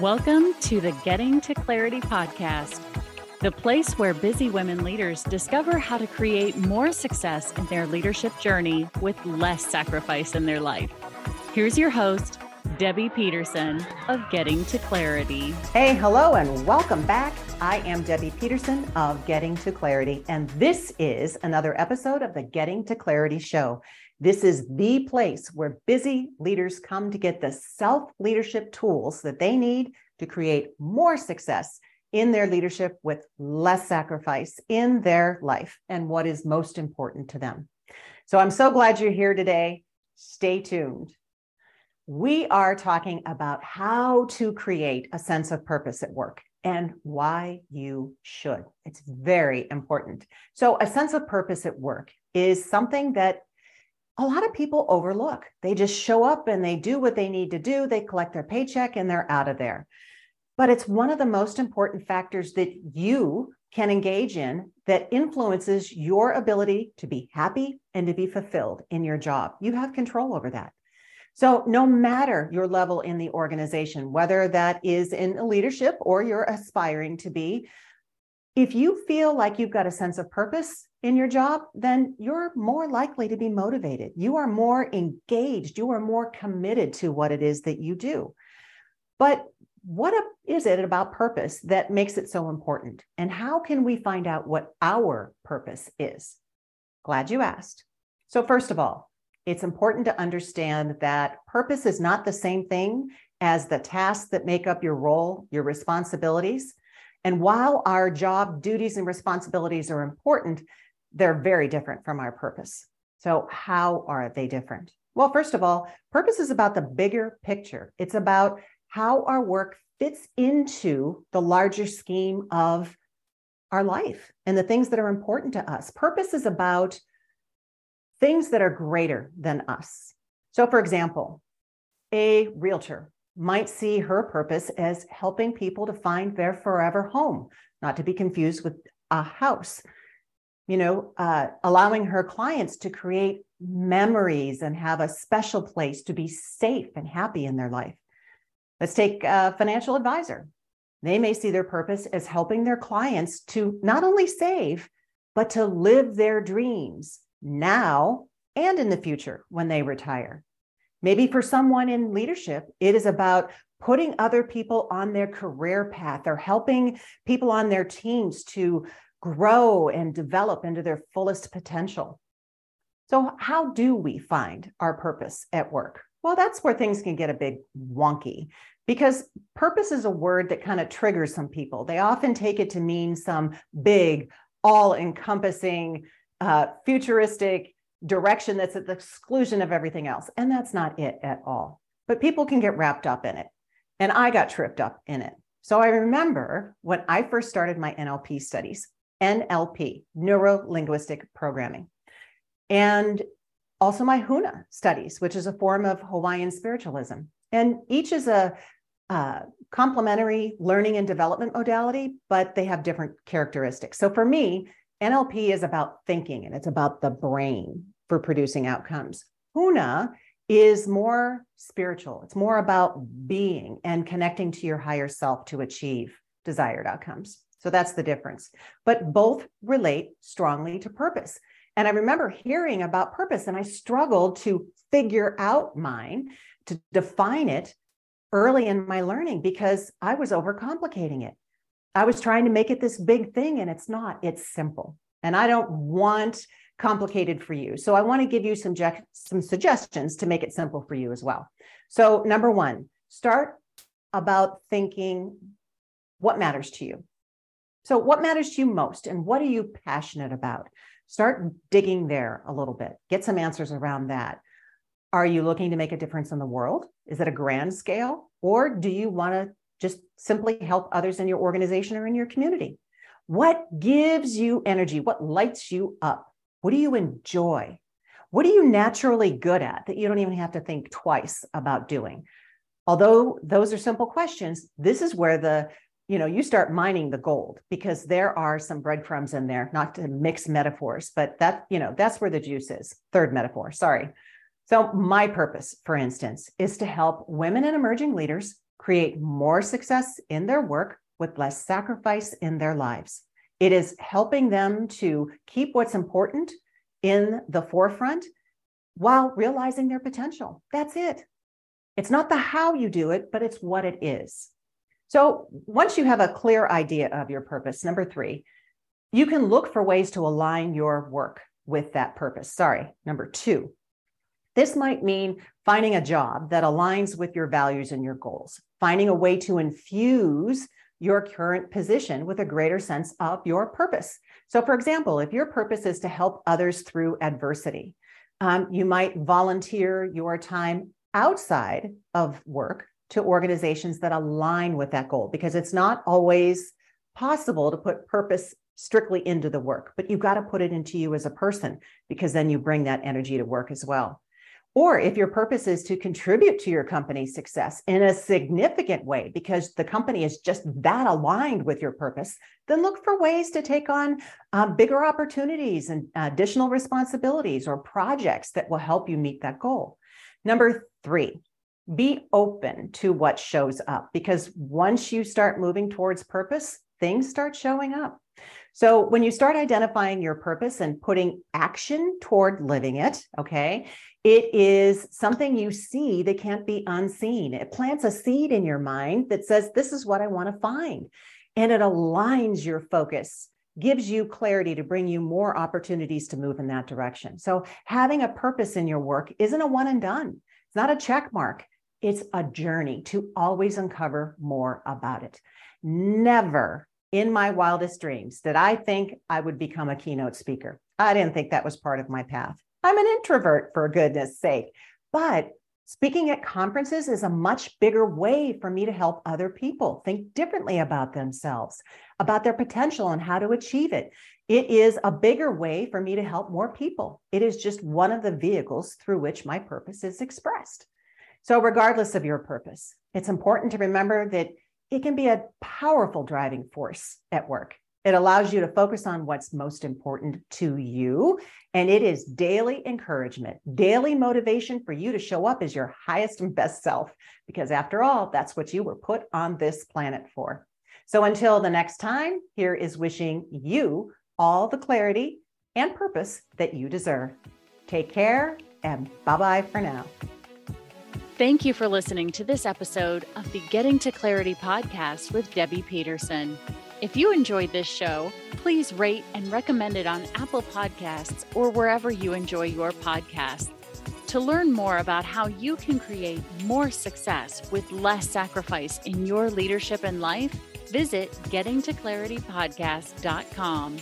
Welcome to the Getting to Clarity podcast, the place where busy women leaders discover how to create more success in their leadership journey with less sacrifice in their life. Here's your host, Debbie Peterson of Getting to Clarity. Hey, hello, and welcome back. I am Debbie Peterson of Getting to Clarity, and this is another episode of the Getting to Clarity show. This is the place where busy leaders come to get the self leadership tools that they need to create more success in their leadership with less sacrifice in their life and what is most important to them. So I'm so glad you're here today. Stay tuned. We are talking about how to create a sense of purpose at work and why you should. It's very important. So, a sense of purpose at work is something that a lot of people overlook. They just show up and they do what they need to do. They collect their paycheck and they're out of there. But it's one of the most important factors that you can engage in that influences your ability to be happy and to be fulfilled in your job. You have control over that. So, no matter your level in the organization, whether that is in leadership or you're aspiring to be, if you feel like you've got a sense of purpose in your job, then you're more likely to be motivated. You are more engaged. You are more committed to what it is that you do. But what is it about purpose that makes it so important? And how can we find out what our purpose is? Glad you asked. So, first of all, it's important to understand that purpose is not the same thing as the tasks that make up your role, your responsibilities. And while our job duties and responsibilities are important, they're very different from our purpose. So, how are they different? Well, first of all, purpose is about the bigger picture. It's about how our work fits into the larger scheme of our life and the things that are important to us. Purpose is about things that are greater than us. So, for example, a realtor might see her purpose as helping people to find their forever home, not to be confused with a house. You know, uh, allowing her clients to create memories and have a special place to be safe and happy in their life. Let's take a financial advisor. They may see their purpose as helping their clients to not only save, but to live their dreams now and in the future when they retire. Maybe for someone in leadership, it is about putting other people on their career path or helping people on their teams to grow and develop into their fullest potential. So, how do we find our purpose at work? Well, that's where things can get a bit wonky because purpose is a word that kind of triggers some people. They often take it to mean some big, all encompassing, uh, futuristic, direction that's at the exclusion of everything else. And that's not it at all. But people can get wrapped up in it. And I got tripped up in it. So I remember when I first started my NLP studies, NLP, neuro linguistic programming, and also my Huna studies, which is a form of Hawaiian spiritualism. And each is a uh, complementary learning and development modality, but they have different characteristics. So for me, NLP is about thinking and it's about the brain for producing outcomes. Huna is more spiritual, it's more about being and connecting to your higher self to achieve desired outcomes. So that's the difference. But both relate strongly to purpose. And I remember hearing about purpose and I struggled to figure out mine, to define it early in my learning because I was overcomplicating it. I was trying to make it this big thing and it's not, it's simple. And I don't want complicated for you. So I want to give you some, some suggestions to make it simple for you as well. So, number one, start about thinking what matters to you. So, what matters to you most and what are you passionate about? Start digging there a little bit, get some answers around that. Are you looking to make a difference in the world? Is it a grand scale? Or do you want to just simply help others in your organization or in your community. What gives you energy? What lights you up? What do you enjoy? What are you naturally good at that you don't even have to think twice about doing? Although those are simple questions, this is where the you know you start mining the gold because there are some breadcrumbs in there not to mix metaphors but that you know that's where the juice is third metaphor sorry so my purpose for instance is to help women and emerging leaders create more success in their work with less sacrifice in their lives. It is helping them to keep what's important in the forefront while realizing their potential. That's it. It's not the how you do it, but it's what it is. So once you have a clear idea of your purpose, number three, you can look for ways to align your work with that purpose. Sorry, number two. This might mean finding a job that aligns with your values and your goals, finding a way to infuse your current position with a greater sense of your purpose. So, for example, if your purpose is to help others through adversity, um, you might volunteer your time outside of work to organizations that align with that goal because it's not always possible to put purpose strictly into the work, but you've got to put it into you as a person because then you bring that energy to work as well. Or if your purpose is to contribute to your company's success in a significant way because the company is just that aligned with your purpose, then look for ways to take on uh, bigger opportunities and additional responsibilities or projects that will help you meet that goal. Number three, be open to what shows up because once you start moving towards purpose, things start showing up. So when you start identifying your purpose and putting action toward living it, okay, it is something you see that can't be unseen. It plants a seed in your mind that says, This is what I want to find. And it aligns your focus, gives you clarity to bring you more opportunities to move in that direction. So having a purpose in your work isn't a one and done, it's not a check mark. It's a journey to always uncover more about it. Never in my wildest dreams did I think I would become a keynote speaker. I didn't think that was part of my path. I'm an introvert, for goodness sake. But speaking at conferences is a much bigger way for me to help other people think differently about themselves, about their potential and how to achieve it. It is a bigger way for me to help more people. It is just one of the vehicles through which my purpose is expressed. So, regardless of your purpose, it's important to remember that it can be a powerful driving force at work. It allows you to focus on what's most important to you. And it is daily encouragement, daily motivation for you to show up as your highest and best self, because after all, that's what you were put on this planet for. So until the next time, here is wishing you all the clarity and purpose that you deserve. Take care and bye bye for now. Thank you for listening to this episode of the Getting to Clarity podcast with Debbie Peterson. If you enjoyed this show, please rate and recommend it on Apple Podcasts or wherever you enjoy your podcasts. To learn more about how you can create more success with less sacrifice in your leadership and life, visit gettingtoclaritypodcast.com.